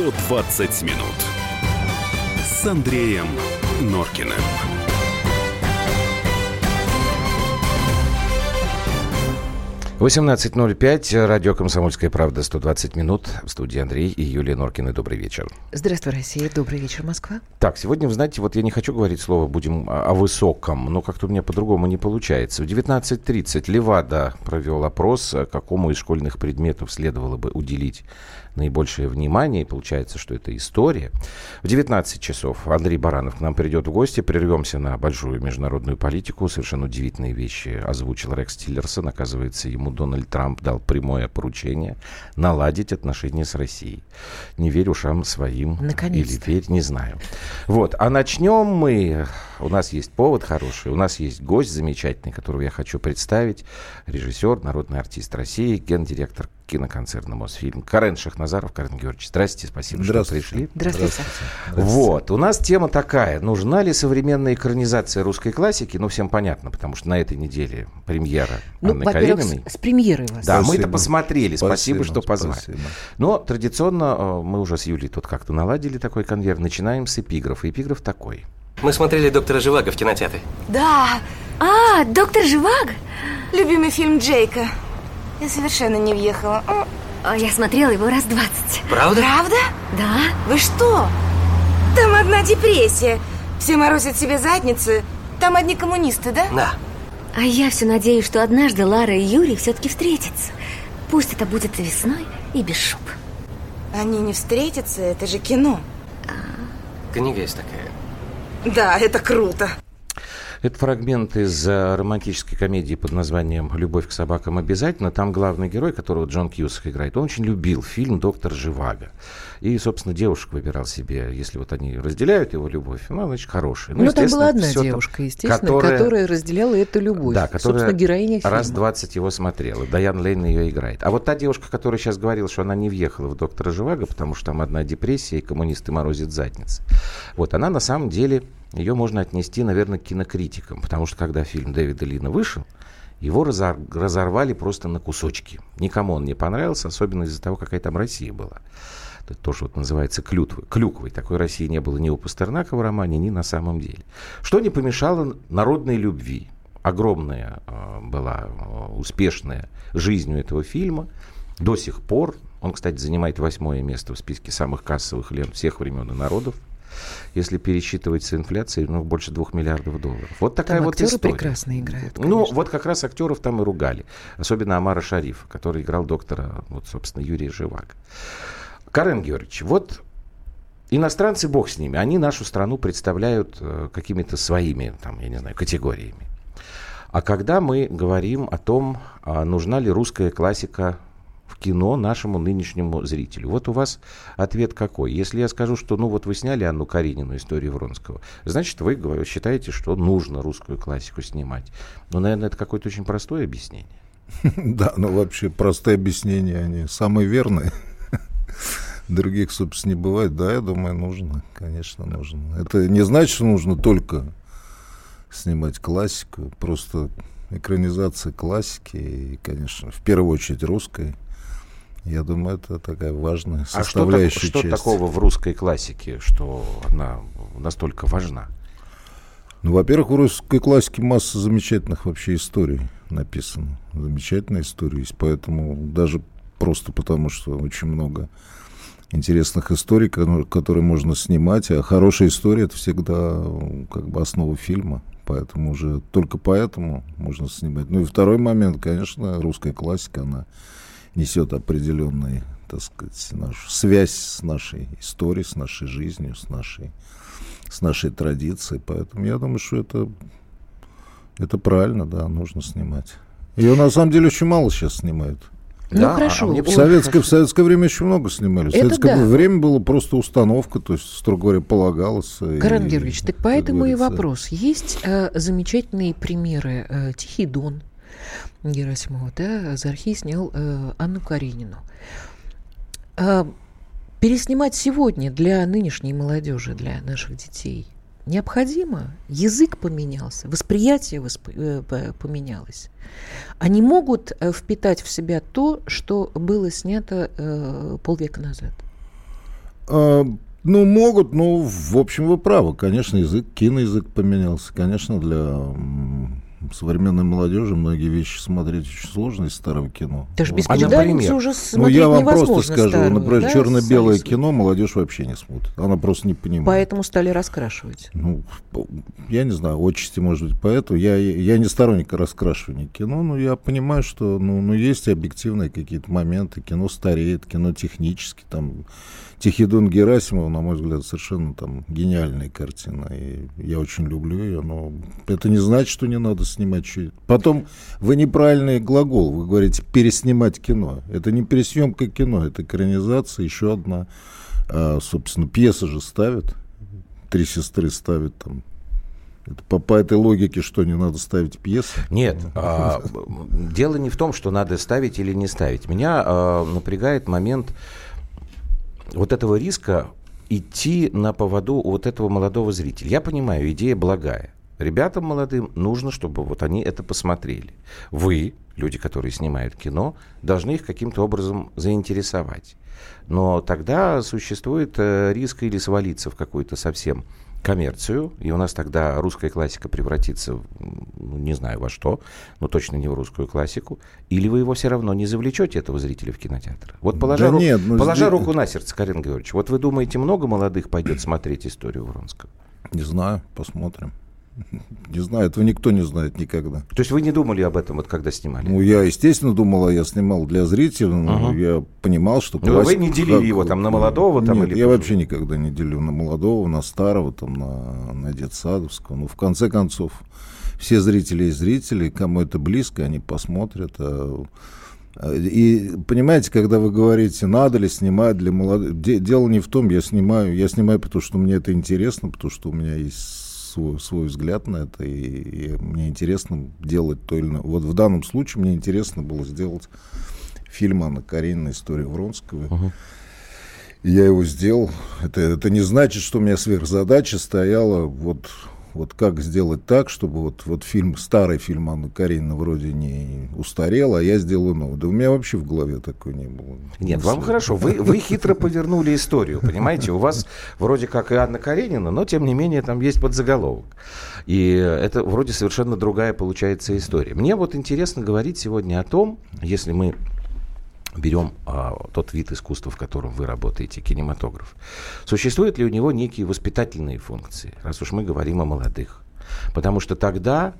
120 минут с Андреем Норкиным. 18.05, радио «Комсомольская правда», 120 минут. В студии Андрей и Юлия Норкины. Добрый вечер. Здравствуй, Россия. Добрый вечер, Москва. Так, сегодня, вы знаете, вот я не хочу говорить слово «будем о высоком», но как-то у меня по-другому не получается. В 19.30 Левада провел опрос, какому из школьных предметов следовало бы уделить наибольшее внимание. И получается, что это история. В 19 часов Андрей Баранов к нам придет в гости. Прервемся на большую международную политику. Совершенно удивительные вещи озвучил Рекс Тиллерсон. Оказывается, ему Дональд Трамп дал прямое поручение наладить отношения с Россией. Не верю ушам своим. Или верь, не знаю. Вот. А начнем мы... У нас есть повод хороший. У нас есть гость замечательный, которого я хочу представить. Режиссер, народный артист России, гендиректор киноконцерна Мосфильм. Карен Шахназаров, Карен Георгиевич, здрасте, спасибо, что пришли. Здравствуйте. Здравствуйте. Вот, у нас тема такая, нужна ли современная экранизация русской классики? Ну, всем понятно, потому что на этой неделе премьера ну, Анны Карениной. с премьерой вас. Да, спасибо. мы это посмотрели, спасибо, спасибо что позвали. Спасибо. Но традиционно э, мы уже с Юлей тут как-то наладили такой конвейер, начинаем с эпиграфа. Эпиграф такой. Мы смотрели «Доктора Живаго» в кинотеатре. Да. А, «Доктор Живаг»? Любимый фильм Джейка. Я совершенно не въехала. А я смотрела его раз двадцать. Правда? Правда? Да. Вы что? Там одна депрессия. Все морозят себе задницы. Там одни коммунисты, да? Да. А я все надеюсь, что однажды Лара и Юрий все-таки встретятся. Пусть это будет весной и без шуб. Они не встретятся, это же кино. А... Книга есть такая. Да, это круто. Это фрагмент из э, романтической комедии под названием «Любовь к собакам обязательно». Там главный герой, которого Джон Кьюсак играет, он очень любил фильм «Доктор Живаго». И, собственно, девушек выбирал себе, если вот они разделяют его любовь, ну, значит, хорошая. Ну, ну там была одна девушка, естественно, которая, которая разделяла эту любовь. Да, которая собственно, героиня фильма. раз 20 его смотрела. Дайан Лейн ее играет. А вот та девушка, которая сейчас говорила, что она не въехала в «Доктора Живаго», потому что там одна депрессия, и коммунисты морозят задницы. Вот, она на самом деле ее можно отнести, наверное, к кинокритикам, потому что когда фильм Дэвида Лина вышел, его разорвали просто на кусочки. Никому он не понравился, особенно из-за того, какая там Россия была. Это тоже вот называется клютвой, клюквой. Такой России не было ни у Пастернака в романе, ни на самом деле. Что не помешало народной любви. Огромная э, была э, успешная жизнь у этого фильма. До сих пор. Он, кстати, занимает восьмое место в списке самых кассовых лент всех времен и народов если пересчитывать с инфляцией, ну, больше двух миллиардов долларов. Вот такая там вот актеры история. прекрасно играют. Конечно. Ну, вот как раз актеров там и ругали. Особенно Амара Шарифа, который играл доктора, вот, собственно, Юрия Живака. Карен Георгиевич, вот иностранцы, бог с ними, они нашу страну представляют э, какими-то своими, там, я не знаю, категориями. А когда мы говорим о том, а нужна ли русская классика в кино нашему нынешнему зрителю. Вот у вас ответ какой? Если я скажу, что ну вот вы сняли Анну Каренину, историю Вронского, значит вы считаете, что нужно русскую классику снимать. Но, наверное, это какое-то очень простое объяснение. Да, ну вообще простые объяснения, они самые верные. Других, собственно, не бывает. Да, я думаю, нужно, конечно, нужно. Это не значит, что нужно только снимать классику, просто экранизация классики, и, конечно, в первую очередь русской – я думаю, это такая важная составляющая а что, так, часть. что такого в русской классике, что она настолько важна? Ну, во-первых, в русской классике масса замечательных вообще историй написано. Замечательная история есть. Поэтому даже просто потому, что очень много интересных историй, которые можно снимать. А хорошая история это всегда как бы основа фильма. Поэтому уже только поэтому можно снимать. Ну и второй момент, конечно, русская классика, она несет определенную, так сказать, нашу связь с нашей историей, с нашей жизнью, с нашей, с нашей традицией. Поэтому я думаю, что это, это правильно, да, нужно снимать. Ее на самом деле очень мало сейчас снимают. Ну да, хорошо. А в, советское, в советское время еще много снимали. В советское да. время было просто установка, то есть, строго говоря, полагалось. Карен Георгиевич, так поэтому и вопрос. Есть э, замечательные примеры. Э, Тихий Дон, Герасимова, да, Зархи снял э, Анну Каренину. А, переснимать сегодня для нынешней молодежи, для наших детей необходимо. Язык поменялся, восприятие восп... э, поменялось. Они могут э, впитать в себя то, что было снято э, полвека назад. А, ну, могут, ну, в общем, вы правы. Конечно, язык, киноязык поменялся. Конечно, для современной молодежи многие вещи смотреть очень сложно из старого кино. Даже без вот. уже Ну, я вам просто скажу, старую, например, да, черно-белое кино молодежь вообще не смотрит. Она просто не понимает. Поэтому стали раскрашивать. Ну, я не знаю, отчасти, может быть, поэтому. Я, я не сторонник раскрашивания кино, но я понимаю, что ну, ну, есть объективные какие-то моменты. Кино стареет, кино технически там Тихий Дон Герасимов, на мой взгляд, совершенно там гениальная картина. И я очень люблю ее, но это не значит, что не надо снимать Потом вы неправильный глагол, вы говорите переснимать кино. Это не пересъемка кино, это экранизация, еще одна. А, собственно, пьеса же ставят. Три сестры ставят там это по, по этой логике, что не надо ставить пьесы? Нет, а, дело не в том, что надо ставить или не ставить. Меня а, напрягает момент вот этого риска идти на поводу вот этого молодого зрителя. Я понимаю, идея благая. Ребятам молодым нужно, чтобы вот они это посмотрели. Вы, люди, которые снимают кино, должны их каким-то образом заинтересовать. Но тогда существует э, риск или свалиться в какую-то совсем коммерцию, и у нас тогда русская классика превратится, ну, не знаю во что, но точно не в русскую классику, или вы его все равно не завлечете, этого зрителя в кинотеатр? Вот положа, да ру... нет, ну, положа здесь... руку на сердце, Карин Георгиевич, вот вы думаете, много молодых пойдет смотреть историю Вронского? Не знаю, посмотрим. Не знаю, этого никто не знает никогда. То есть вы не думали об этом, вот когда снимали? Ну, я, естественно, думал, а я снимал для зрителей, но uh-huh. я понимал, что... Ну, вы не делили как... его там на молодого? Там, Нет, или я вообще никогда не делю на молодого, на старого, там, на, на детсадовского. Ну, в конце концов, все зрители и зрители, кому это близко, они посмотрят. А... И понимаете, когда вы говорите, надо ли снимать для молодых, дело не в том, я снимаю, я снимаю, потому что мне это интересно, потому что у меня есть свой, свой взгляд на это, и, и мне интересно делать то или иное. Вот в данном случае мне интересно было сделать фильм Анна Каренина «История Вронского». Uh-huh. И я его сделал. Это, это не значит, что у меня сверхзадача стояла вот вот как сделать так, чтобы вот, вот фильм, старый фильм Анны Каренина вроде не устарел, а я сделаю новый. Да у меня вообще в голове такой не было. Нет, вам хорошо. Вы, вы хитро повернули историю, понимаете? У вас вроде как и Анна Каренина, но тем не менее там есть подзаголовок. И это вроде совершенно другая получается история. Мне вот интересно говорить сегодня о том, если мы берем а, тот вид искусства, в котором вы работаете, кинематограф, существуют ли у него некие воспитательные функции, раз уж мы говорим о молодых? Потому что тогда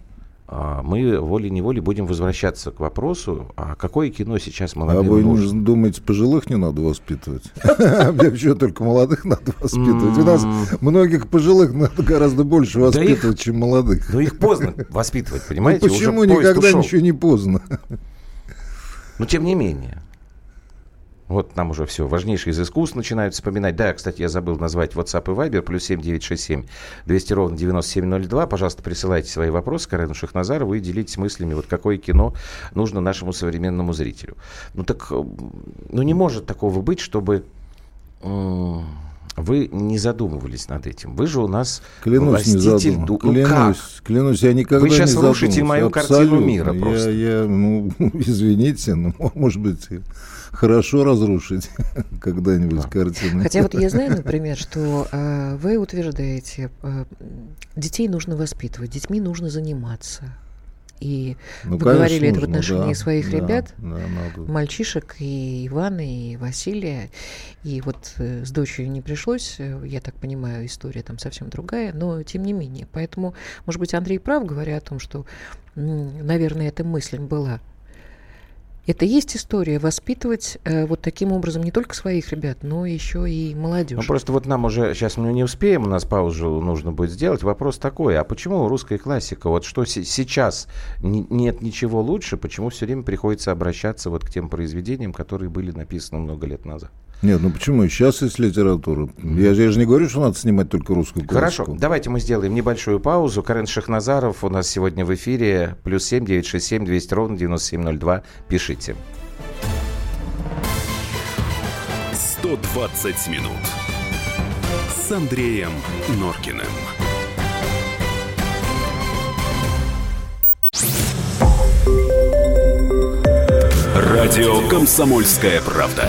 а, мы волей-неволей будем возвращаться к вопросу, а какое кино сейчас молодым А вы нужно? думаете, пожилых не надо воспитывать? Вообще только молодых надо воспитывать. У нас многих пожилых надо гораздо больше воспитывать, чем молодых. Ну их поздно воспитывать, понимаете? Почему никогда ничего не поздно? Но тем не менее. Вот нам уже все. Важнейшие из искусств начинают вспоминать. Да, кстати, я забыл назвать WhatsApp и Viber. Плюс 7967 200 ровно 9702. Пожалуйста, присылайте свои вопросы Карену Шахназарову и делитесь мыслями, вот какое кино нужно нашему современному зрителю. Ну так, э, ну не может такого быть, чтобы вы не задумывались над этим. Вы же у нас клянусь, властитель не ду... клянусь, ну, как? клянусь, я никогда Вы сейчас не рушите мою Абсолютно. картину мира просто. Я, я, ну, извините, но, может быть, хорошо разрушить когда-нибудь да. картину. Хотя вот я знаю, например, что э, вы утверждаете, э, детей нужно воспитывать, детьми нужно заниматься. И ну, вы говорили нужно, это в отношении да, своих да, ребят, да, надо. мальчишек, и Ивана, и Василия. И вот э, с дочерью не пришлось, э, я так понимаю, история там совсем другая, но тем не менее. Поэтому, может быть, Андрей прав, говоря о том, что, наверное, эта мысль была это есть история воспитывать э, вот таким образом не только своих ребят, но еще и молодежь. Ну, просто вот нам уже, сейчас мы не успеем, у нас паузу нужно будет сделать. Вопрос такой, а почему русская классика, вот что с- сейчас нет ничего лучше, почему все время приходится обращаться вот к тем произведениям, которые были написаны много лет назад? Нет, ну почему? Сейчас есть литература. Я, я же не говорю, что надо снимать только русскую классику. Хорошо, давайте мы сделаем небольшую паузу. Карен Шахназаров у нас сегодня в эфире. Плюс семь девять шесть семь двести ровно девяносто семь ноль два. Пишите. 120 минут с Андреем Норкиным. Радио «Комсомольская правда».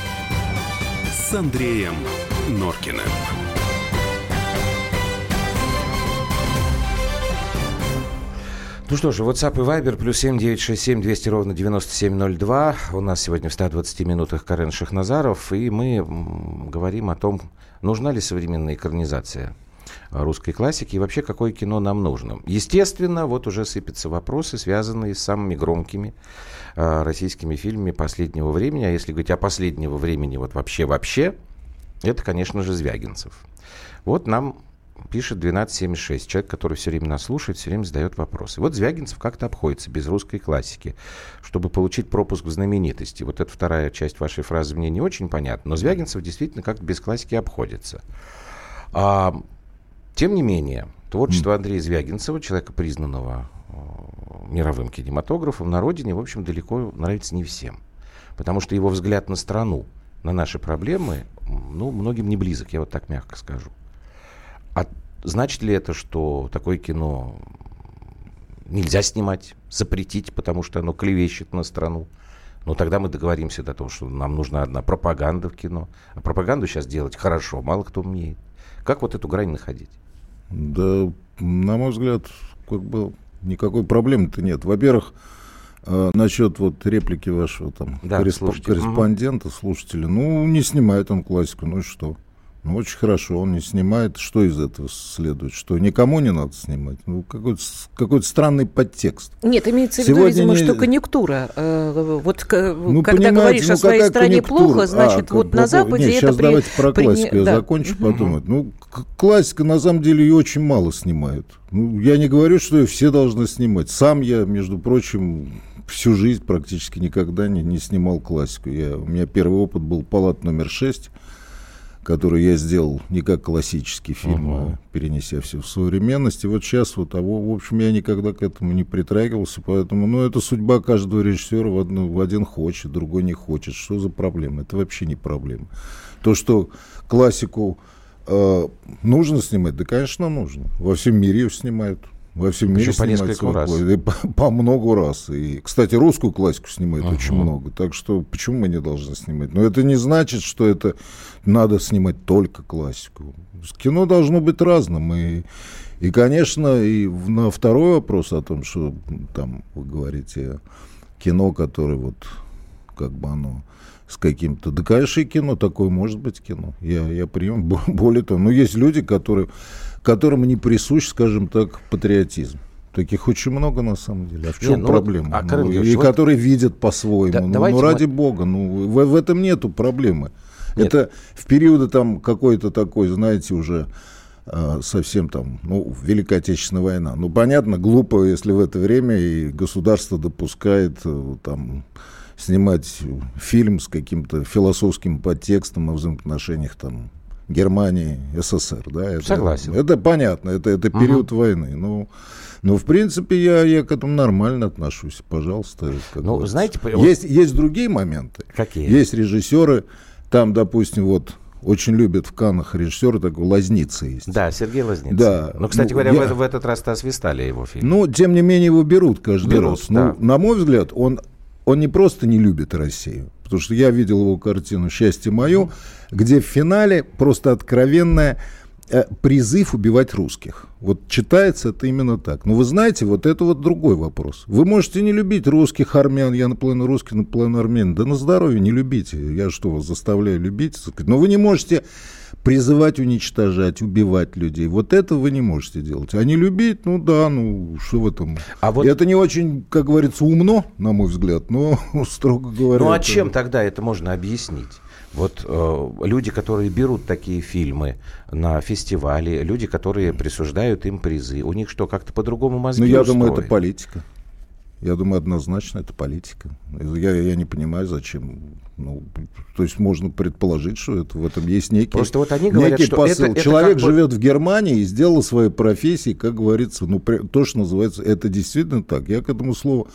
с Андреем Норкиным. Ну что ж, WhatsApp и Viber, плюс 7 967 200 ровно 9702. У нас сегодня в 120 минутах Карен Шахназаров, и мы говорим о том, нужна ли современная экранизация русской классики и вообще какое кино нам нужно. Естественно, вот уже сыпятся вопросы, связанные с самыми громкими э, российскими фильмами последнего времени. А если говорить о последнего времени, вот вообще-вообще, это, конечно же, Звягинцев. Вот нам пишет 1276. Человек, который все время нас слушает, все время задает вопросы. Вот Звягинцев как-то обходится без русской классики, чтобы получить пропуск в знаменитости. Вот эта вторая часть вашей фразы мне не очень понятна, но Звягинцев действительно как-то без классики обходится. А, тем не менее, творчество Андрея Звягинцева, человека, признанного э, мировым кинематографом, на родине, в общем, далеко нравится не всем. Потому что его взгляд на страну, на наши проблемы, ну, многим не близок, я вот так мягко скажу. А значит ли это, что такое кино нельзя снимать, запретить, потому что оно клевещет на страну? Ну, тогда мы договоримся до того, что нам нужна одна пропаганда в кино. А пропаганду сейчас делать хорошо, мало кто умеет. Как вот эту грань находить? Да, на мой взгляд, как бы никакой проблемы-то нет. Во-первых, э, насчет вот реплики вашего там да, корресп... корреспондента, слушателя, ну, не снимает он классику, ну и что? Ну, очень хорошо, он не снимает. Что из этого следует? Что никому не надо снимать? Ну, какой-то, какой странный подтекст. Нет, имеется в виду, видимо, не... что конъюнктура. Э, вот ну, когда говоришь ну, о своей стране плохо, значит, а, вот на Западе нет, это... сейчас при... давайте про классику при... я да. закончу, угу. потом. Ну, классика, на самом деле, ее очень мало снимают. Ну, я не говорю, что ее все должны снимать. Сам я, между прочим, всю жизнь практически никогда не, не снимал классику. Я, у меня первый опыт был «Палат номер 6», который я сделал не как классический фильм, uh-huh. а перенеся все в современность. И вот сейчас вот, а в общем, я никогда к этому не притрагивался, поэтому, ну, это судьба каждого режиссера, в, одну, в один хочет, другой не хочет. Что за проблема? Это вообще не проблема. То, что классику э, нужно снимать, да, конечно, нужно. Во всем мире ее снимают. Во всем мире по несколько раз. По, по много раз. И, кстати, русскую классику снимают uh-huh. очень много. Так что почему мы не должны снимать? Но это не значит, что это надо снимать только классику. Кино должно быть разным. И, и конечно, и на второй вопрос о том, что там вы говорите кино, которое вот как бы оно с каким-то... Да, конечно, и кино такое может быть кино. Я, я прием. Более того, ну, есть люди, которые которым не присущ, скажем так, патриотизм. Таких очень много на самом деле. А в чем не, ну проблема? Вот, а, ну, и вот... которые видят по-своему. Да, ну, ну ради мы... бога, ну в, в этом нету проблемы. Нет. Это в периоды там какой-то такой, знаете, уже э, совсем там, ну, Великая Отечественная война. Ну, понятно, глупо, если в это время и государство допускает э, там снимать фильм с каким-то философским подтекстом о взаимоотношениях там Германии, СССР. Да, это, Согласен. Это понятно, это, это период угу. войны. Ну, ну, в принципе, я, я к этому нормально отношусь. Пожалуйста. Ну, вот. знаете... Есть, есть другие моменты. Какие? Есть режиссеры, там, допустим, вот очень любят в Каннах режиссеры такой Лазница есть. Да, Сергей Лазница. Да. Но, кстати ну, говоря, я... в, в этот раз-то освистали его фильм. Ну, тем не менее, его берут каждый берут, раз. Ну, да. Ну, на мой взгляд, он, он не просто не любит Россию, потому что я видел его картину «Счастье мое», где в финале просто откровенная э, призыв убивать русских. Вот читается это именно так. Но вы знаете, вот это вот другой вопрос. Вы можете не любить русских армян, я наполовину русский, наполовину армян. Да на здоровье не любите. Я что, вас заставляю любить? Но вы не можете призывать уничтожать, убивать людей. Вот это вы не можете делать. А не любить, ну да, ну что в этом. А вот... Это не очень, как говорится, умно, на мой взгляд, но, строго говоря... Ну а это... чем тогда это можно объяснить? Вот э, люди, которые берут такие фильмы на фестивале, люди, которые присуждают им призы, у них что, как-то по-другому мозги Ну, я устроены? думаю, это политика. Я думаю, однозначно это политика. Я, я не понимаю, зачем. Ну, то есть можно предположить, что это, в этом есть некий, Просто вот они говорят, некий что посыл. это- это Человек как бы- живет в Германии и сделал своей профессии, как говорится, ну, то, что называется, это действительно так. Я к этому слову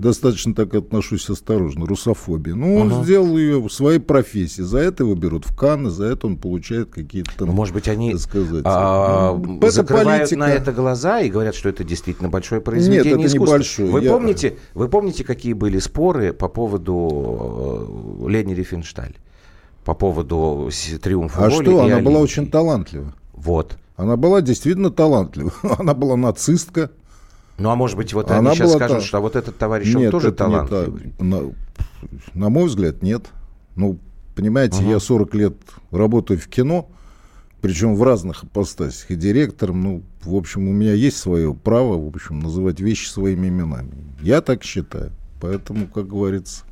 достаточно так отношусь осторожно. Русофобия. Ну, он сделал ее в своей профессии. За это его берут в Канны, за это он получает какие-то там... Ну, может быть, они сказать, а, это закрывают политика. на это глаза и говорят, что это действительно большое произведение Нет, это искусства. большое. Вы Я- помните, вы помните, какие были споры по поводу э, Лени Рифеншталь? По поводу триумфа А что, она была Олимпии? очень талантлива. Вот. Она была действительно талантлива. Она была нацистка. Ну, а может быть, вот Она они сейчас скажут, та- что а вот этот товарищ, он Нет, тоже это не талантливый. так. На, на мой взгляд, нет. Ну, понимаете, я 40 лет работаю в кино, причем в разных ипостасях. И директором, ну, в общем, у меня есть свое право, в общем, называть вещи своими именами. Я так считаю. Поэтому, как говорится...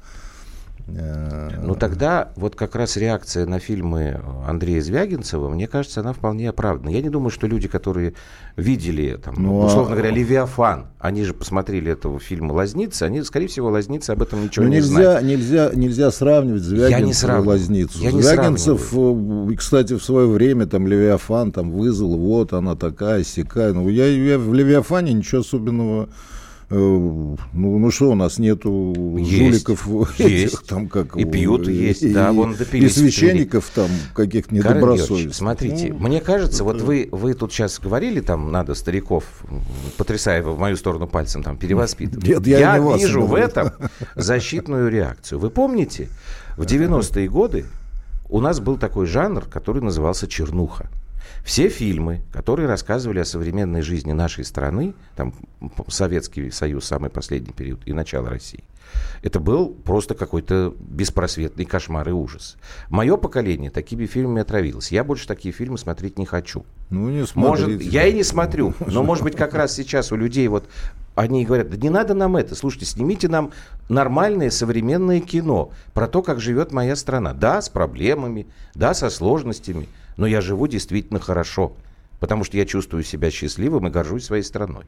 э, Ну тогда вот как раз реакция на фильмы Андрея Звягинцева, мне кажется, она вполне оправдана. Я не думаю, что люди, которые видели, там, Ну, условно а- говоря, «Левиафан», они же посмотрели этого фильма «Лазница», они, скорее всего, «Лазница» об этом ничего Ну, не нельзя, знают. нельзя, нельзя сравнивать Звягинцева не и. Лазницу. Я не Звягинцев, э, и, кстати, в свое время там Левиафан там вызвал, вот она такая, сякая. Ну, я, я в Левиафане ничего особенного э, ну, ну что, у нас нету Есть. жуликов Есть. этих, там как И пьют, есть, и, да, и- вон и допились священников там каких-то недобросовестных. смотрите, Ну, мне кажется, вот вы, вы тут сейчас говорили, там, надо стариков, потрясая в мою сторону пальцем, там, перевоспитывать. Нет, я не вас вижу в этом защитную реакцию. Вы помните, в 90-е годы у нас был такой жанр, который назывался чернуха. Все фильмы, которые рассказывали о современной жизни нашей страны, там Советский Союз, самый последний период, и начало России, это был просто какой-то беспросветный кошмар и ужас. Мое поколение такими фильмами отравилось. Я больше такие фильмы смотреть не хочу. ну, не Может, смотрите. я и не смотрю, но может быть как раз сейчас у людей вот они говорят, да не надо нам это, слушайте, снимите нам нормальное современное кино про то, как живет моя страна. Да, с проблемами, да, со сложностями, но я живу действительно хорошо, потому что я чувствую себя счастливым и горжусь своей страной.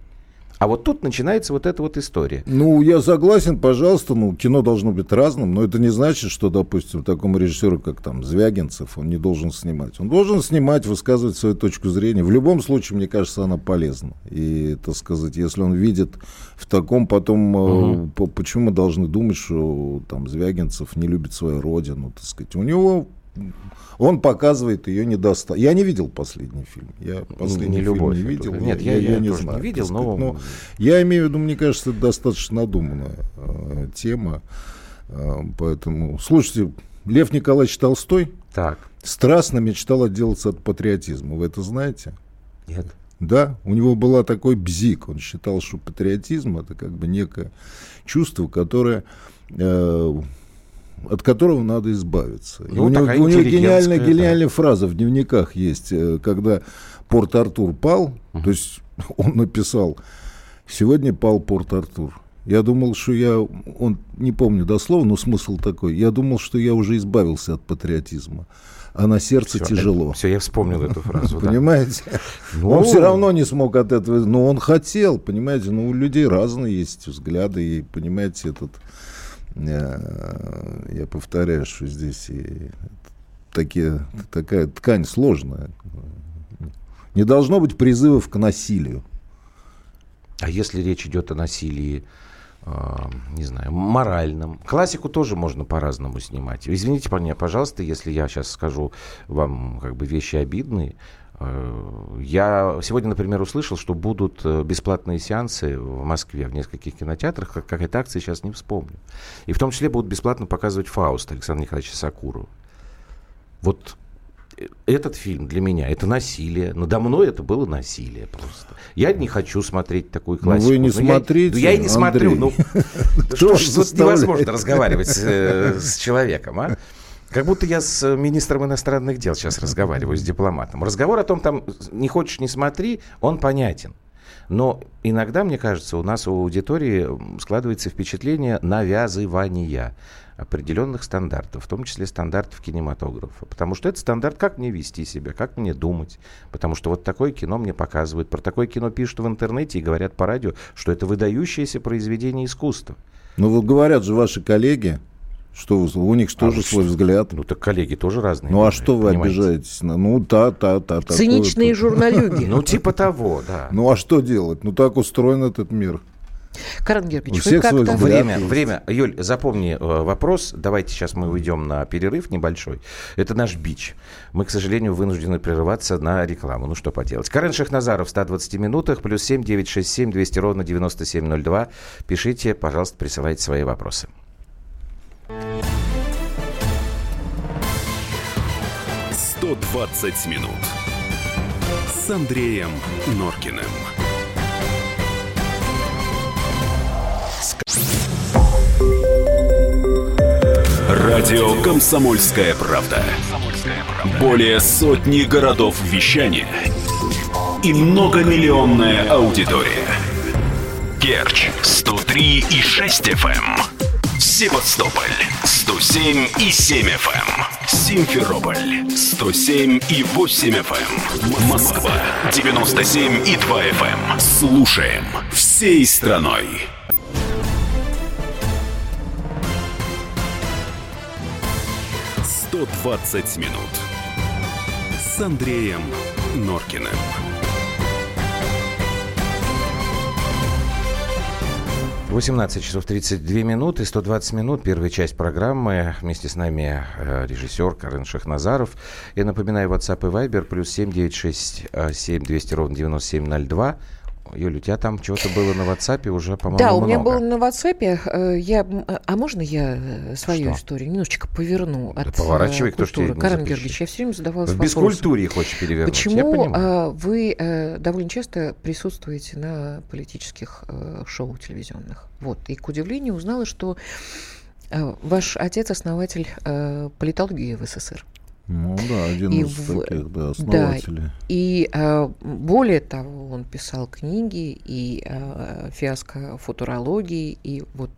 А вот тут начинается вот эта вот история. Ну, я согласен, пожалуйста, ну, кино должно быть разным, но это не значит, что, допустим, такому режиссеру, как там Звягинцев, он не должен снимать. Он должен снимать, высказывать свою точку зрения. В любом случае, мне кажется, она полезна. И, так сказать, если он видит в таком, потом, по- почему мы должны думать, что там Звягинцев не любит свою родину, так сказать. У него он показывает ее недостаток. Я не видел последний фильм. Я последний Не фильм любовь не это видел. уже. Нет, я- я не тоже не знаю. видел, так сказать. но- я имею в виду, мне кажется, это достаточно надуманная э, тема. Э, поэтому, слушайте, Лев Николаевич Толстой Так, страстно мечтал отделаться от патриотизма. Вы это знаете? нет. Да, у него была такой бзик. Он считал, что патриотизм это как бы некое чувство, которое э, от которого надо избавиться. Ну, у него, у него гениальная, да. гениальная фраза в дневниках есть, э, когда Порт-Артур пал, то есть он написал, сегодня пал Порт-Артур. Я думал, что я, он не помню дословно, но смысл такой, я думал, что я уже избавился от патриотизма, а на сердце тяжело. Все, я вспомнил эту фразу. Понимаете? Ну. Он все равно не смог от этого, но он хотел, понимаете, ну у людей разные есть взгляды, и понимаете, этот, я повторяю, что здесь и такие, такая ткань сложная. Не должно быть призывов к насилию. А если речь идет о насилии, э, не знаю, моральном? Классику тоже можно по-разному снимать. Извините меня, пожалуйста, если я сейчас скажу вам как бы вещи обидные. Э, Я сегодня, например, услышал, что будут э, бесплатные сеансы в Москве в нескольких кинотеатрах. Как- Какая-то акция, сейчас не вспомню. И в том числе будут бесплатно показывать «Фауст» Александра Николаевича Сакурова. Вот э, этот фильм для меня это насилие. Надо мной это было насилие просто. Я не хочу смотреть такую Ну, вы классику. не я- смотрите, ну, я и не смотрю. Андрей. Ну, Кто что ж тут невозможно разговаривать с человеком, а? Как будто я с э, министром иностранных дел сейчас разговариваю, с дипломатом. Разговор о том, там, не хочешь, не смотри, он понятен. Но иногда, мне кажется, у нас у аудитории складывается впечатление навязывания определенных стандартов, в том числе стандартов кинематографа. Потому что это стандарт, как мне вести себя, как мне думать. Потому что вот такое кино мне показывают. Про такое кино пишут в интернете и говорят по радио, что это выдающееся произведение искусства. Ну вот говорят же ваши коллеги, что у них а тоже свой взгляд. Ну так коллеги тоже разные. Ну а что вы понимаете? обижаетесь? Ну та, та, та. Циничные журналюги. Ну типа того, да. Ну а что делать? Ну так устроен этот мир. Карен Георгиевич, вы как-то... Время, время. Юль, запомни э, вопрос. Давайте сейчас мы уйдем на перерыв небольшой. Это наш бич. Мы, к сожалению, вынуждены прерываться на рекламу. Ну, что поделать. Карен Шахназаров в 120 минутах, плюс 7 967 200 ровно 9702. Пишите, пожалуйста, присылайте свои вопросы. «120 минут» с Андреем Норкиным. Радио «Комсомольская правда». Более сотни городов вещания и многомиллионная аудитория. Керчь 103 и 6 FM. Эм. Севастополь 107 и 7 FM. Эм. Симферополь 107 и 8 FM. Эм. Москва 97 и 2 FM. Слушаем всей страной. 120 минут с Андреем Норкиным. Восемнадцать часов 32 минуты, 120 минут, первая часть программы. Вместе с нами э, режиссер Карен Шахназаров. Я напоминаю, WhatsApp и Viber, плюс 7967 200 ровно 9702. Юля, у тебя там что-то было на WhatsApp уже, по-моему, Да, у меня много. было на WhatsApp. Э, я, а можно я э, свою что? историю немножечко поверну от да поворачивай, кто культуры? Кто Карен Георгиевич, я все время задавалась В вопросом. бескультуре хочешь перевернуть, Почему а, вы довольно часто присутствуете на политических шоу телевизионных? Вот, и, к удивлению, узнала, что ваш отец основатель политологии в СССР. Ну да, один и из в... таких, да, основателей. Да, и а, более того, он писал книги и а, фиаско футурологии, и вот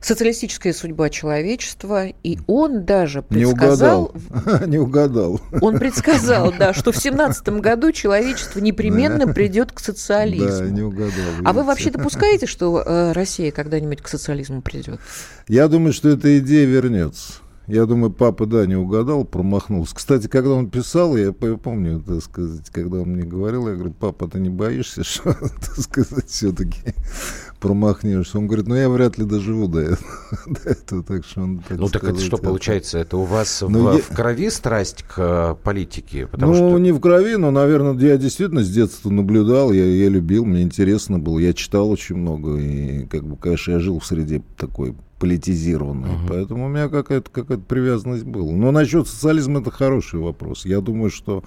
социалистическая судьба человечества, и он даже предсказал... Не угадал. Не угадал. Он предсказал, да, что в семнадцатом году человечество непременно придет к социализму. Да, не угадал. А вы вообще допускаете, что э, Россия когда-нибудь к социализму придет? Я думаю, что эта идея вернется. Я думаю, папа, да, не угадал, промахнулся. Кстати, когда он писал, я помню, так сказать, когда он мне говорил, я говорю, папа, ты не боишься, что, так сказать, все-таки промахнешься? Он говорит, ну, я вряд ли доживу до этого. до этого так что он, так ну, сказать, так это что это... получается? Это у вас ну, в, я... в крови страсть к э, политике? Потому ну, что... не в крови, но, наверное, я действительно с детства наблюдал, я, я любил, мне интересно было, я читал очень много, и, как бы, конечно, я жил в среде такой политизированная. Uh-huh. Поэтому у меня какая-то какая привязанность была. Но насчет социализма это хороший вопрос. Я думаю, что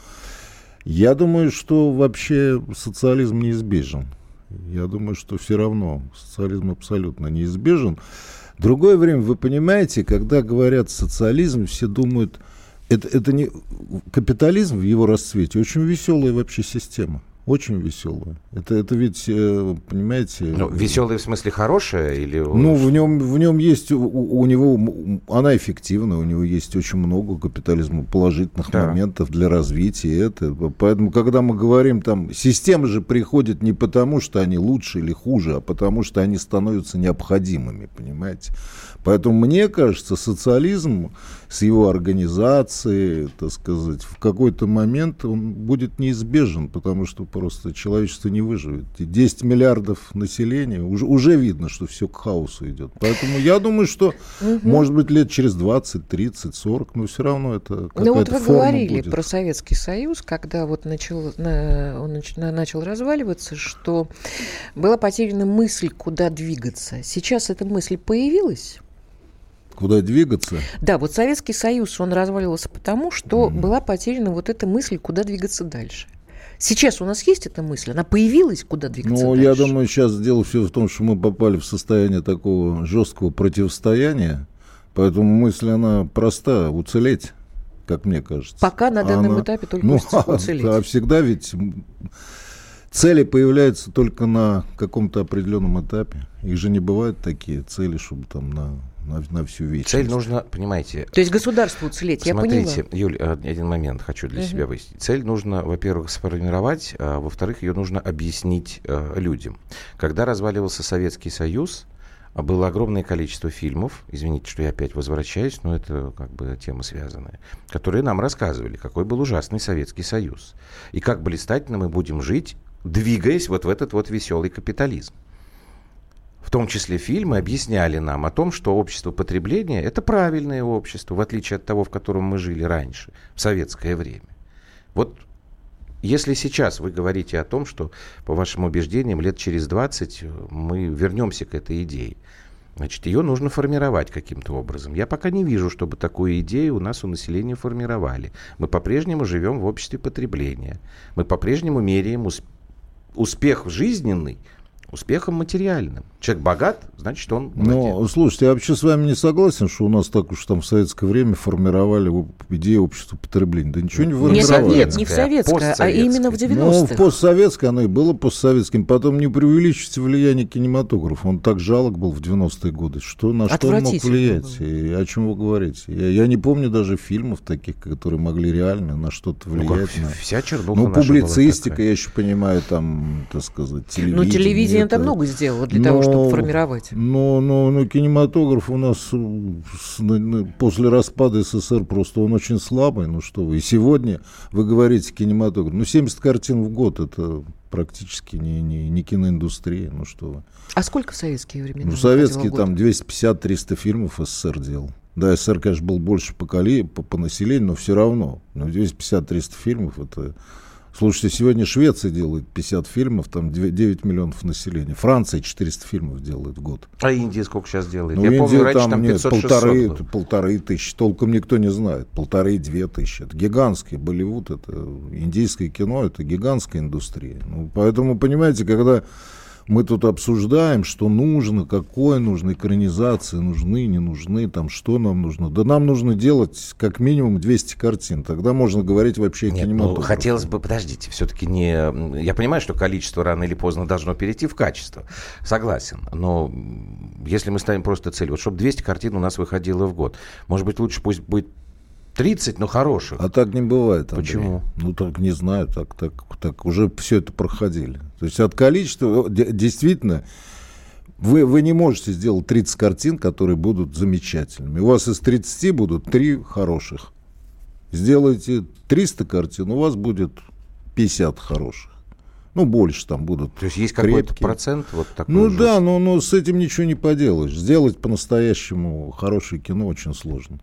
я думаю, что вообще социализм неизбежен. Я думаю, что все равно социализм абсолютно неизбежен. Другое время, вы понимаете, когда говорят социализм, все думают, это, это не капитализм в его расцвете, очень веселая вообще система. Очень веселая. Это, это ведь, э, понимаете... Ну, веселая в смысле хорошая? Или... Ну, в нем, в нем есть, у, у него, она эффективна, у него есть очень много капитализма, положительных да. моментов для развития. Это. Поэтому, когда мы говорим, там, системы же приходят не потому, что они лучше или хуже, а потому, что они становятся необходимыми, понимаете? Поэтому, мне кажется, социализм с его организацией, так сказать, в какой-то момент он будет неизбежен, потому что просто человечество не выживет. 10 миллиардов населения, уже, уже видно, что все к хаосу идет. Поэтому я думаю, что, может быть, лет через 20, 30, 40, но все равно это какая-то Ну вот вы говорили будет. про Советский Союз, когда вот начал, на, он нач, на, начал разваливаться, что была потеряна мысль, куда двигаться. Сейчас эта мысль появилась? Куда двигаться? Да, вот Советский Союз, он разваливался потому, что mm. была потеряна вот эта мысль, куда двигаться дальше. Сейчас у нас есть эта мысль? Она появилась, куда двигаться Ну, дальше? я думаю, сейчас дело все в том, что мы попали в состояние такого жесткого противостояния, поэтому мысль, она проста, уцелеть, как мне кажется. Пока на данном она... этапе только ну, уцелеть. А всегда ведь цели появляются только на каком-то определенном этапе. Их же не бывают такие цели, чтобы там на на, на всю вечность. Цель нужно, понимаете... То есть государству уцелеть, я поняла. Смотрите, Юль, э, один момент хочу для uh-huh. себя выяснить. Цель нужно, во-первых, сформировать, а во-вторых, ее нужно объяснить э, людям. Когда разваливался Советский Союз, было огромное количество фильмов, извините, что я опять возвращаюсь, но это как бы тема связанная, которые нам рассказывали, какой был ужасный Советский Союз. И как блистательно мы будем жить, двигаясь вот в этот вот веселый капитализм в том числе фильмы, объясняли нам о том, что общество потребления – это правильное общество, в отличие от того, в котором мы жили раньше, в советское время. Вот если сейчас вы говорите о том, что, по вашим убеждениям, лет через 20 мы вернемся к этой идее, значит, ее нужно формировать каким-то образом. Я пока не вижу, чтобы такую идею у нас у населения формировали. Мы по-прежнему живем в обществе потребления. Мы по-прежнему меряем успех жизненный успехом материальным. Человек богат, значит, он молодец. Но, слушайте, я вообще с вами не согласен, что у нас так уж там в советское время формировали идею общества потребления. Да ничего не формировали. Нет, не в советское, а именно в 90-х. Ну, в постсоветское оно и было постсоветским. Потом не преувеличивайте влияние кинематографа. Он так жалок был в 90-е годы. Что, на что он мог влиять? И о чем вы говорите? Я, я не помню даже фильмов таких, которые могли реально на что-то влиять. Ну, как, на... Вся чернуха Ну, публицистика, я еще понимаю, там, так сказать, телевидение. Ну, телевидение это много сделало для но, того, чтобы формировать. Но, но, но кинематограф у нас после распада СССР просто он очень слабый. Ну что вы, и сегодня вы говорите кинематограф. Ну 70 картин в год это практически не, не, не киноиндустрия. Ну что вы. А сколько в советские времена? Ну, советские там 250-300 фильмов СССР делал. Да, СССР, конечно, был больше по, коли, по, по населению, но все равно. Но 250-300 фильмов это Слушайте, сегодня Швеция делает 50 фильмов, там 9 миллионов населения. Франция 400 фильмов делает в год. А Индия сколько сейчас делает? Ну, Я Индия, помню, раньше там, там нет, полторы, было. полторы тысячи. Толком никто не знает. Полторы-две тысячи. Это гигантский Болливуд, это индийское кино, это гигантская индустрия. Ну, поэтому, понимаете, когда мы тут обсуждаем, что нужно, какое нужно, экранизации нужны, не нужны, там, что нам нужно. Да нам нужно делать как минимум 200 картин, тогда можно говорить вообще Нет, о кинематографе. Ну, хотелось бы, подождите, все-таки не... Я понимаю, что количество рано или поздно должно перейти в качество, согласен, но если мы ставим просто цель, вот чтобы 200 картин у нас выходило в год, может быть, лучше пусть будет 30, но хороших. А так не бывает. Андрей. Почему? Ну, так не знаю, так, так, так уже все это проходили. То есть от количества, действительно, вы, вы не можете сделать 30 картин, которые будут замечательными. У вас из 30 будут 3 хороших. Сделайте 300 картин, у вас будет 50 хороших. Ну, больше там будут. То есть есть какой-то процент вот такой Ну же? да, но, но с этим ничего не поделаешь. Сделать по-настоящему хорошее кино очень сложно.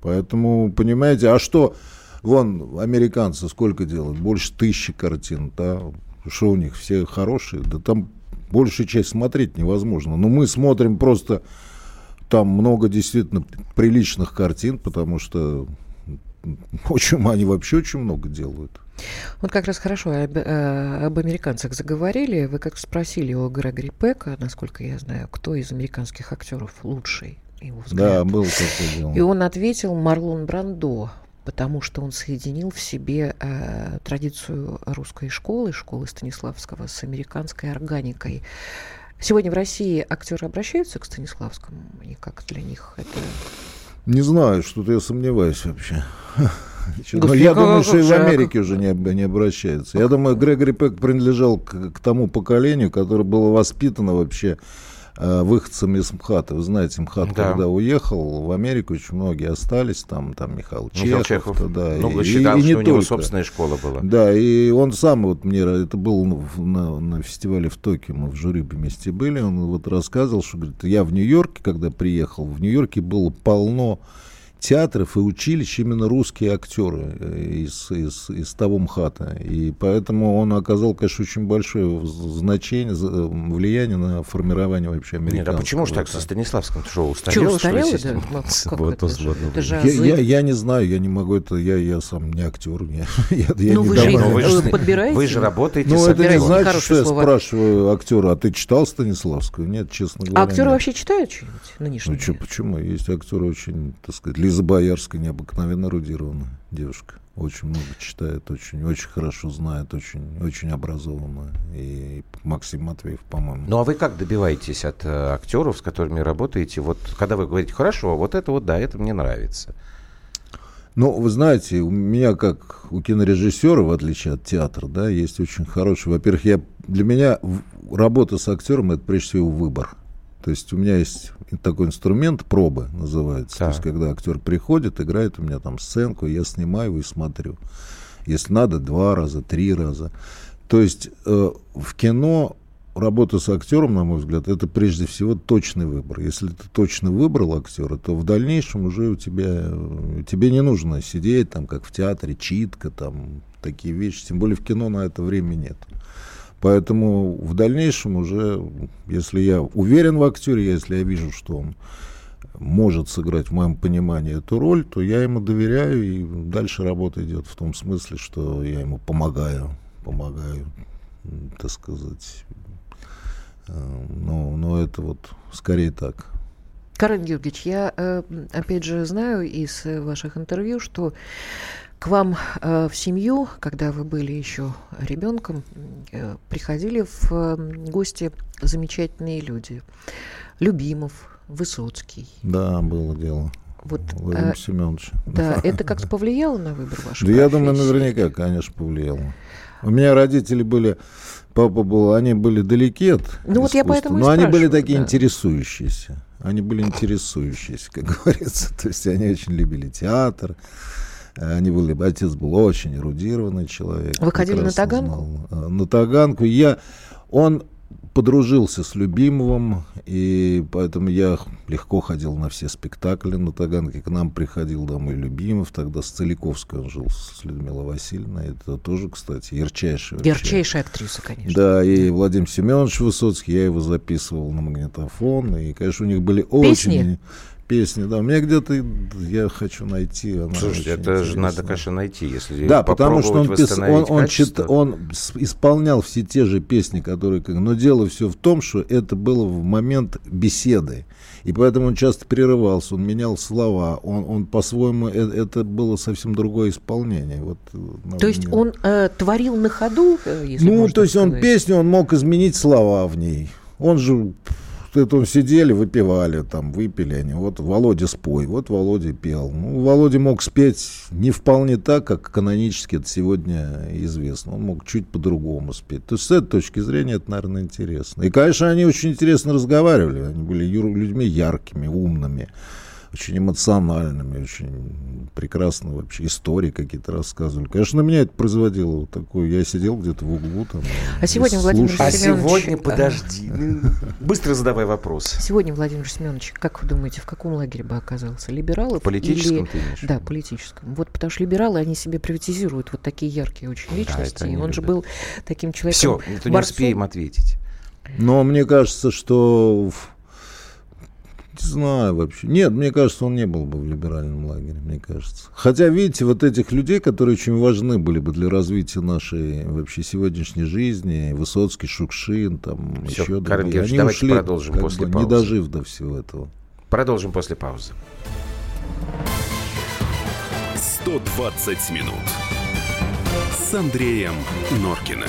Поэтому, понимаете, а что, вон, американцы сколько делают? Больше тысячи картин, да? Что у них, все хорошие? Да там большую часть смотреть невозможно. Но мы смотрим просто, там много действительно приличных картин, потому что очень, они вообще очень много делают. Вот как раз хорошо об, э, об американцах заговорили. Вы как спросили у Грегори Пека, насколько я знаю, кто из американских актеров лучший его взгляд. Да, был дело. И он ответил Марлон Брандо, потому что он соединил в себе э, традицию русской школы, школы Станиславского, с американской органикой. Сегодня в России актеры обращаются к Станиславскому, и как для них это... Не знаю, что-то я сомневаюсь вообще. Но я думаю, что и в Америке уже не, не обращаются. Я думаю, Грегори Пек принадлежал к, к тому поколению, которое было воспитано вообще выходцами из МХАТа. Вы знаете, МХАТ, да. когда уехал в Америку, очень многие остались, там, там Михаил Чехов. Михаил Чехов да, много и, считал, и, и не что у него собственная школа была. Да, и он сам, вот мне, это был на, на фестивале в Токио, мы в жюри вместе были, он вот рассказывал, что, говорит, я в Нью-Йорке, когда приехал, в Нью-Йорке было полно театров и училищ именно русские актеры э, из, из, из того МХАТа. И поэтому он оказал, конечно, очень большое значение, э, влияние на формирование вообще американского. Нет, а почему же так со Станиславским? Ты что, устарел? Что, устарел? Да? Ну, вот, это, же, это же я, я, я не знаю, я не могу это, я, я сам не актер. Я, я, я ну, не вы, же, вы же подбираете? Вы же работаете Ну, это не значит, что я спрашиваю актера, а ты читал Станиславскую? Нет, честно говоря. А актеры нет. вообще читают что-нибудь нынешние? Ну, что, почему? Есть актеры очень, так сказать, Лиза Боярская необыкновенно эрудированная девушка. Очень много читает, очень, очень хорошо знает, очень, очень образованная. И Максим Матвеев, по-моему. Ну а вы как добиваетесь от э, актеров, с которыми работаете? Вот когда вы говорите, хорошо, вот это вот, да, это мне нравится. Ну, вы знаете, у меня, как у кинорежиссера, в отличие от театра, да, есть очень хороший... Во-первых, я, для меня работа с актером – это прежде всего выбор. То есть у меня есть такой инструмент, пробы называется. Да. То есть когда актер приходит, играет у меня там сценку, я снимаю и смотрю. Если надо, два раза, три раза. То есть э, в кино работа с актером, на мой взгляд, это прежде всего точный выбор. Если ты точно выбрал актера, то в дальнейшем уже у тебя тебе не нужно сидеть там, как в театре, читка, там такие вещи. Тем более в кино на это времени нет. Поэтому в дальнейшем уже, если я уверен в актере, если я вижу, что он может сыграть в моем понимании эту роль, то я ему доверяю, и дальше работа идет в том смысле, что я ему помогаю, помогаю, так сказать. Э, но, но это вот скорее так. Карен Георгиевич, я э, опять же знаю из ваших интервью, что к вам э, в семью, когда вы были еще ребенком, э, приходили в э, гости замечательные люди. Любимов, Высоцкий. Да, было дело. Вот, Владимир э, Семенович. Да, это как-то повлияло на выбор вашей Да я думаю, наверняка, конечно, повлияло. У меня родители были, папа был, они были далеки от Ну вот я поэтому Но они были такие да. интересующиеся. Они были интересующиеся, как говорится. То есть они очень любили театр. Они были, отец был очень эрудированный человек. Вы ходили на Таганку? Знал. Э, на Таганку. Я, он подружился с Любимовым, и поэтому я легко ходил на все спектакли на Таганке. К нам приходил домой Любимов, тогда с Целиковской он жил с Людмилой Васильевной. Это тоже, кстати, ярчайшая. Ярчайшая актриса, конечно. Да, и Владимир Семенович Высоцкий, я его записывал на магнитофон, и, конечно, у них были Песни? очень песни, да. У меня где-то я хочу найти. Она Слушайте, это интересна. же надо, конечно, найти, если Да, потому что он, пис... он, он, чит... он исполнял все те же песни, которые... Но дело все в том, что это было в момент беседы. И поэтому он часто прерывался, он менял слова, он, он по-своему, это, это было совсем другое исполнение. Вот, то есть он э, творил на ходу? Э, если ну, то есть сказать. он песню, он мог изменить слова в ней. Он же это сидели, выпивали, там, выпили они. Вот Володя спой, вот Володя пел. Ну, Володя мог спеть не вполне так, как канонически это сегодня известно. Он мог чуть по-другому спеть. То есть с этой точки зрения это, наверное, интересно. И, конечно, они очень интересно разговаривали. Они были людьми яркими, умными очень эмоциональными, очень прекрасно вообще истории какие-то рассказывали. Конечно, на меня это производило вот такое. Я сидел где-то в углу там. А сегодня, Владимир А сегодня, подожди, быстро задавай вопрос. Сегодня, Владимир Семенович, как вы думаете, в каком лагере бы оказался? Либералы? Политическом, или... Да, политическом. Вот потому что либералы, они себе приватизируют вот такие яркие очень личности. Да, и он же был таким человеком. Все, не успеем ответить. Но мне кажется, что не знаю вообще. Нет, мне кажется, он не был бы в либеральном лагере, мне кажется. Хотя, видите, вот этих людей, которые очень важны были бы для развития нашей вообще сегодняшней жизни, Высоцкий, Шукшин, там Все, еще Карен другие, они ушли, продолжим после бы, паузы. не дожив до всего этого. Продолжим после паузы. 120 минут с Андреем Норкиным.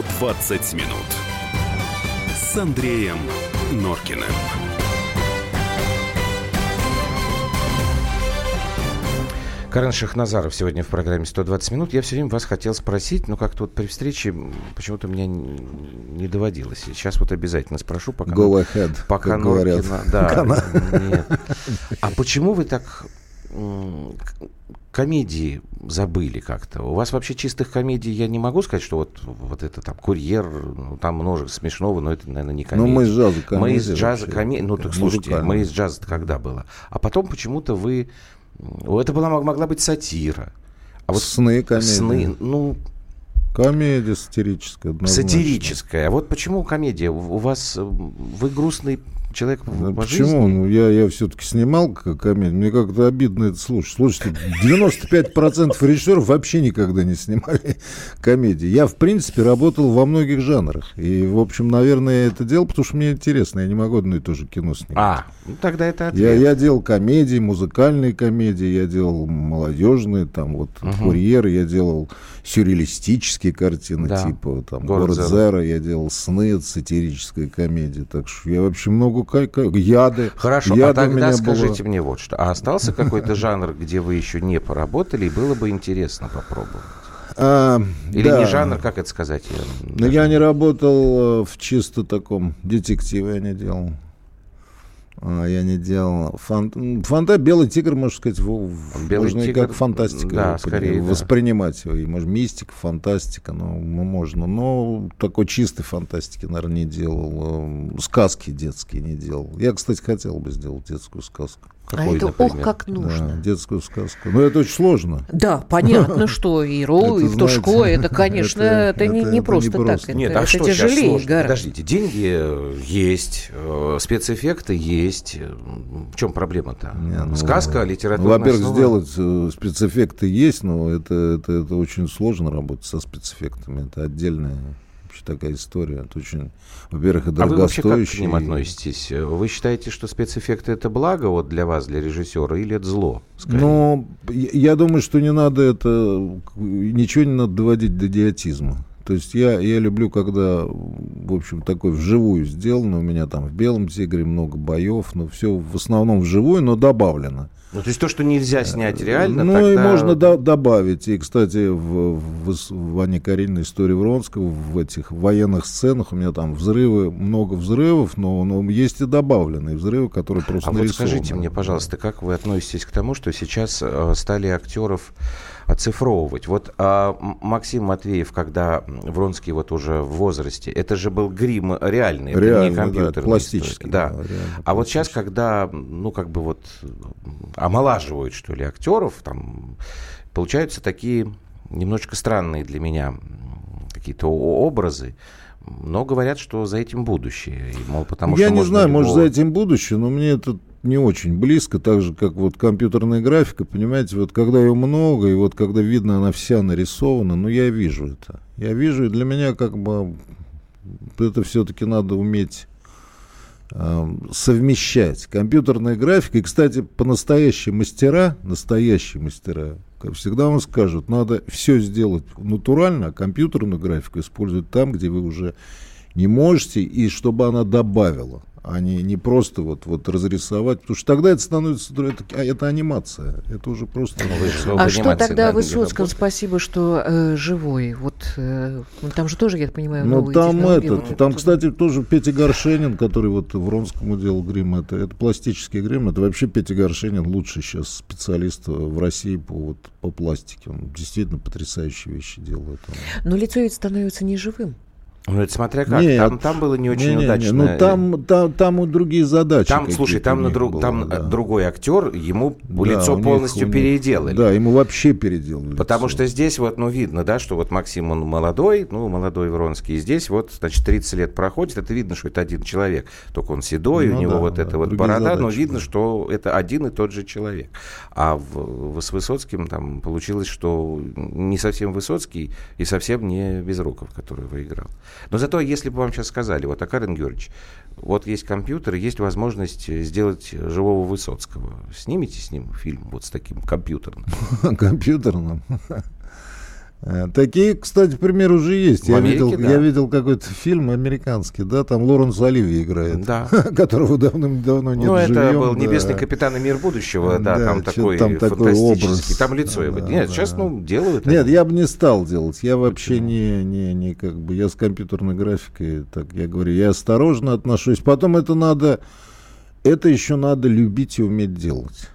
120 минут с Андреем Норкиным. Карен Шахназаров сегодня в программе «120 минут». Я все время вас хотел спросить, но как-то вот при встрече почему-то меня не доводилось. Сейчас вот обязательно спрошу, пока... Go ahead, пока как Норкина, говорят. Да, нет. А почему вы так комедии забыли как-то. У вас вообще чистых комедий, я не могу сказать, что вот, вот это там «Курьер», ну, там множество смешного, но это, наверное, не комедия. Ну, мы из джаза комедия. Мы из джаза комедия. Ну, так слушайте, мы из джаза когда было? А потом почему-то вы... Это была, могла быть сатира. А вот сны комедии. Сны, ну, Комедия сатирическая. Однозначно. Сатирическая. А вот почему комедия? У вас вы грустный человек да по Почему? Жизни? Ну, я, я все-таки снимал комедию. Мне как-то обидно это слушать. Слушайте, 95% режиссеров вообще никогда не снимали комедии. Я, в принципе, работал во многих жанрах. И, в общем, наверное, это делал, потому что мне интересно. Я не могу одно и то же кино снимать. А, ну тогда это ответ. Я, я делал комедии, музыкальные комедии, я делал молодежные, там вот угу. «Курьер», я делал сюрреалистические картины, да. типа там «Город, Город Зера», я делал «Сны», сатирическая комедия. Так что я вообще много... Яды. Хорошо, а Яды а тогда скажите было... мне вот что. А остался какой-то жанр, где вы еще не поработали, и было бы интересно попробовать? А, Или да. не жанр, как это сказать? Я, ну, я не работал э, в чисто таком детективе, я не делал. А, я не делал. Фант... Фанта Белый тигр, можно сказать, в... Белый можно тигр, как фантастика да, скорее, воспринимать да. его. И, может, мистика, фантастика, ну, можно. Но такой чистой фантастики, наверное, не делал. Сказки детские не делал. Я, кстати, хотел бы сделать детскую сказку. Какой, а это например? ох, как нужно. Да, детскую сказку. Но это очень сложно. Да, понятно, что и Ру, и Птушко, это, конечно, это не просто так. Нет, а что тяжелее Подождите, деньги есть, э, спецэффекты есть. В чем проблема-то? Ну, Сказка, литература. Во-первых, сделать э, спецэффекты есть, но это, это, это очень сложно работать со спецэффектами. Это отдельная вообще такая история. Это очень, во-первых, и дорогостоящий. А вы вообще как к ним относитесь? Вы считаете, что спецэффекты это благо вот для вас, для режиссера, или это зло? Скорее? Ну, я думаю, что не надо это, ничего не надо доводить до идиотизма. То есть я, я люблю, когда, в общем, такой вживую сделано. У меня там в «Белом тигре» много боев, но все в основном вживую, но добавлено. Ну, то есть то, что нельзя снять реально, Ну, тогда... и можно до добавить. И, кстати, в, в, в Анне Карениной истории Вронского, в этих военных сценах у меня там взрывы, много взрывов, но, но есть и добавленные взрывы, которые просто А нарисованы. вот скажите мне, пожалуйста, как вы относитесь к тому, что сейчас э, стали актеров оцифровывать. Вот а, Максим Матвеев, когда Вронский вот уже в возрасте, это же был грим реальный, реальный не компьютерный. Да, пластический. Да. да а вот сейчас, когда, ну, как бы вот омолаживают, что ли, актеров, там получаются такие немножечко странные для меня какие-то образы. Но говорят, что за этим будущее. И, мол, потому Я что не знаю, любого... может, за этим будущее, но мне это не очень близко, так же, как вот компьютерная графика, понимаете, вот когда ее много, и вот когда видно, она вся нарисована, ну, я вижу это. Я вижу, и для меня как бы это все-таки надо уметь э, совмещать. Компьютерная графика, и, кстати, по-настоящему мастера, настоящие мастера, как всегда вам скажут, надо все сделать натурально, а компьютерную графику использовать там, где вы уже не можете, и чтобы она добавила а не, не просто вот, вот разрисовать, потому что тогда это становится, это, а, это анимация, это уже просто... Ну, а что тогда да, Высоцком, спасибо, что э, живой, вот э, там же тоже, я понимаю, Ну там это, вот, там, кстати, тоже Петя Горшенин, который вот Вронскому делал грим, это, это пластический грим, это вообще Петя Горшенин лучший сейчас специалист в России по, вот, по пластике, он действительно потрясающие вещи делает. Но лицо ведь становится неживым. Ну, это смотря как. Нет, там, там было не очень не, удачно. Не, ну, там, там, там у другие задачи. Там, слушай, там, на друг, было, там да. другой актер, ему да, лицо полностью них, переделали. Да, ему вообще переделали. Потому лицо. что здесь вот, ну, видно, да, что вот Максим, он молодой, ну, молодой Вронский. И здесь вот, значит, 30 лет проходит, это видно, что это один человек. Только он седой, ну, у него да, вот да, эта вот борода, задачи, но видно, да. что это один и тот же человек. А в, в, с Высоцким там получилось, что не совсем Высоцкий и совсем не Безруков, который выиграл. Но зато, если бы вам сейчас сказали, вот, Акарин Георгиевич, вот есть компьютер, есть возможность сделать живого Высоцкого. Снимите с ним фильм вот с таким компьютерным? Компьютерным? Э, такие, кстати, примеры уже есть. я, Америке, видел, да. я видел какой-то фильм американский, да, там Лоренс Оливи играет, да. которого давным-давно нет Ну, это живьем, был да. «Небесный капитан и мир будущего», да, да там такой там такой образ. Там лицо его. Да, Нет, да. сейчас, ну, делают. Нет, это. я бы не стал делать. Я вообще не, не, не, как бы, я с компьютерной графикой, так я говорю, я осторожно отношусь. Потом это надо, это еще надо любить и уметь делать.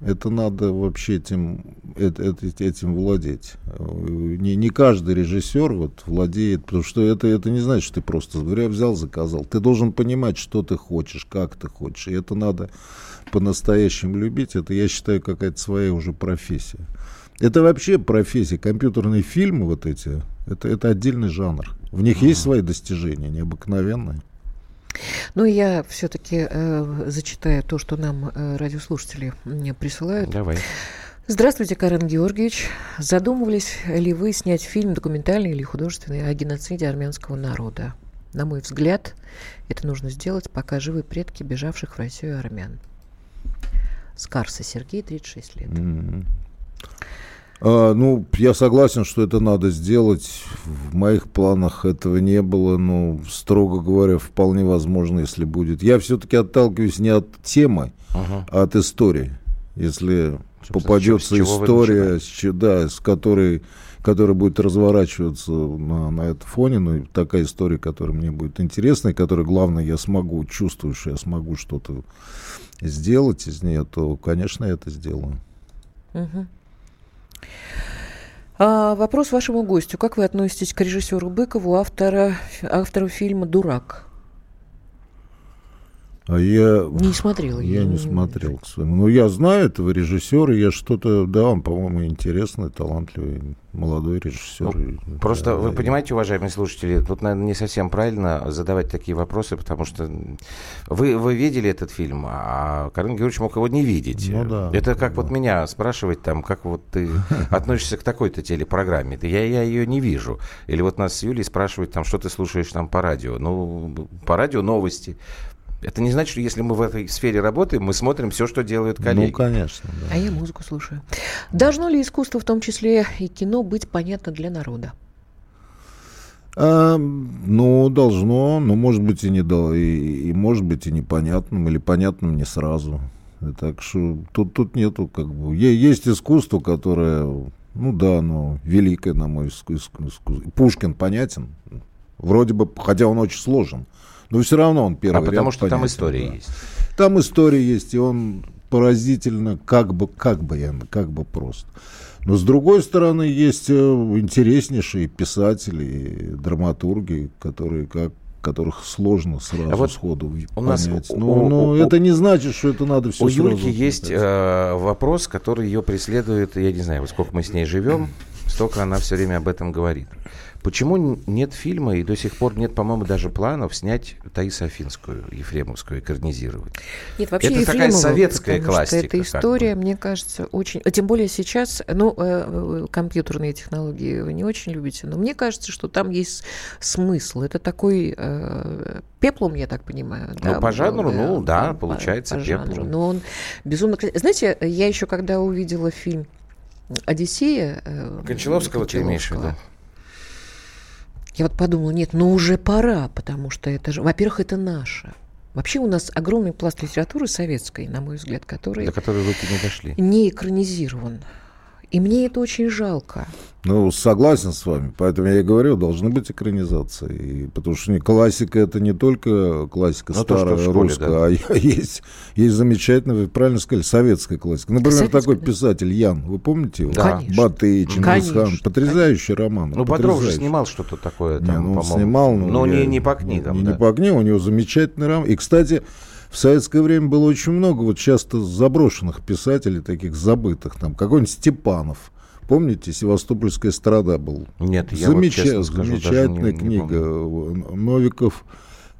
Это надо вообще этим, это, этим владеть. Не, не каждый режиссер вот владеет, потому что это, это не значит, что ты просто взял, заказал. Ты должен понимать, что ты хочешь, как ты хочешь. И это надо по-настоящему любить. Это, я считаю, какая-то своя уже профессия. Это вообще профессия. Компьютерные фильмы вот эти, это, это отдельный жанр. В них есть свои достижения, необыкновенные. Ну, я все-таки э, зачитаю то, что нам э, радиослушатели мне присылают. Давай. Здравствуйте, Карен Георгиевич. Задумывались ли вы снять фильм документальный или художественный о геноциде армянского народа? На мой взгляд, это нужно сделать, пока живы предки бежавших в Россию армян. Скарса Сергей, 36 лет. Mm-hmm. А, ну, я согласен, что это надо сделать. В моих планах этого не было, но, строго говоря, вполне возможно, если будет. Я все-таки отталкиваюсь не от темы, ага. а от истории. Если Чтобы попадется с история, с, да, с которой, которая будет разворачиваться на, на этом фоне, ну, такая история, которая мне будет интересна, и которая, главное, я смогу, чувствую, что я смогу что-то сделать из нее, то, конечно, я это сделаю. Угу. А, вопрос вашему гостю. Как вы относитесь к режиссеру Быкову, автора, автору фильма «Дурак»? А я не смотрел. Я, я не, не смотрел к своему. Ну, я знаю этого режиссера, я что-то, да, он, по-моему, интересный, талантливый, молодой режиссер. Ну, просто да, вы да, понимаете, уважаемые слушатели, тут, наверное, не совсем правильно задавать такие вопросы, потому что вы, вы видели этот фильм, а Карен Георгиевич мог его не видеть. Ну, да, Это как да. вот меня спрашивать, там, как вот ты относишься к такой-то телепрограмме. Я, я ее не вижу. Или вот нас с Юлей спрашивают, там, что ты слушаешь там по радио. Ну, по радио новости, это не значит, что если мы в этой сфере работаем, мы смотрим все, что делают ну, коллеги. Ну, конечно. Да. А я музыку слушаю. Должно ли искусство, в том числе и кино, быть понятно для народа? А, ну, должно, но может быть и не и, и может быть и непонятным, или понятным не сразу. Так что тут, тут нету как бы... Есть искусство, которое, ну да, оно великое, на мой взгляд. Пушкин понятен, вроде бы, хотя он очень сложен. Но все равно он первый. А потому что понятен, там история да. есть. Там история есть, и он поразительно, как бы, как бы, я, как бы просто. Но с другой стороны, есть э, интереснейшие писатели и драматурги, которые как которых сложно сразу а вот сходу у понять. Нас, но, у, но у, это не значит, что это надо все У Юльки есть э, вопрос, который ее преследует, я не знаю, вот сколько мы с ней живем, столько она все время об этом говорит. Почему нет фильма и до сих пор нет, по-моему, даже планов снять Таису Афинскую, Ефремовскую, экранизировать? Нет, вообще Это такая советская классика. Эта история, мне кажется, очень... Тем более сейчас, ну, э, э, компьютерные технологии вы не очень любите, но мне кажется, что там есть смысл. Это такой э, пеплом, я так понимаю. Ну, да, по жанру, да, ну, да, получается по, по. Жанру. Но он безумно... Знаете, я еще когда увидела фильм «Одиссея». Кончаловского, Кончаловского ты имеешь в виду? Я вот подумала, нет, ну уже пора, потому что это же, во-первых, это наше. Вообще у нас огромный пласт литературы советской, на мой взгляд, который... До которой руки не дошли. Не экранизирован. И мне это очень жалко. Ну, согласен с вами. Поэтому я и говорю, должны быть экранизации. И, потому что классика это не только классика Но ну, старая то, школе, русская, да. а есть, есть замечательная, вы правильно сказали, советская классика. Например, Советская, такой да. писатель Ян, вы помните его? Да. Баты, Чингисхан. Потрясающий конечно. роман. Ну, Бодров же снимал что-то такое. Там, не, ну, он снимал. Но, но я, не, не по книгам. Не, да. не по книгам, у него замечательный роман. И, кстати, в советское время было очень много вот часто заброшенных писателей, таких забытых. Там какой-нибудь Степанов Помните, Севастопольская страда был? Нет, я Замеч... вот честно скажу, Замечательная не, книга. Не Новиков,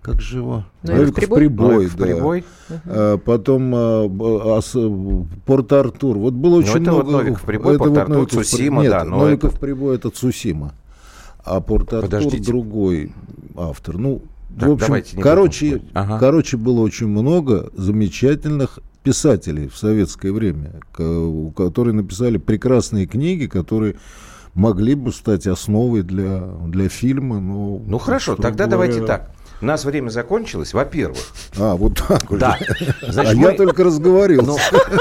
как же его? Новиков, Новиков прибой. Новиков да. прибой. А, потом а, а, Порт-Артур. Вот было очень это много. Вот Новиков прибой, Порт-Артур, вот Цусима, Нет, да. Но Новиков это... прибой это Цусима. А Порт-Артур другой автор. Ну, так, в общем, короче, ага. короче, было очень много замечательных писателей в советское время, которые написали прекрасные книги, которые могли бы стать основой для, для фильма. Но, ну хорошо, тогда говоря... давайте так. У нас время закончилось, во-первых. А, вот так Да. Значит, а мы... я только разговорился. Ну,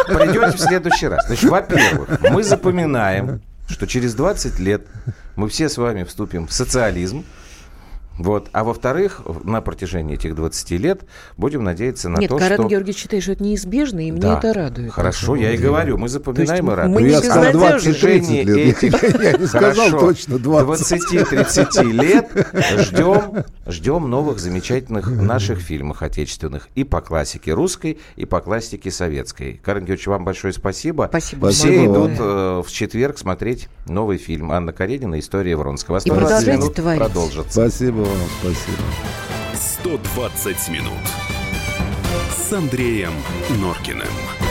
придете в следующий раз. Значит, во-первых, мы запоминаем, что через 20 лет мы все с вами вступим в социализм, Вот. А во-вторых, на протяжении этих 20 лет будем надеяться на Нет, то, Карен что... Георгиевич считает, что это неизбежно, и мне Да. это радует. Хорошо, я и говорю, мы запоминаем и радуем. мы не Я сказал безнадежны. 20-30 лет. этих- Я не сказал Хорошо. точно 20. 20-30 лет ждем, ждем новых замечательных наших фильмов отечественных и по классике русской, и по классике советской. Карен Георгиевич, вам большое спасибо. Спасибо. Все идут э, в четверг смотреть новый фильм Анна Каренина «История Вронского». И 120 продолжайте творить. продолжится. Спасибо вам, спасибо. 120 минут с Андреем Норкиным.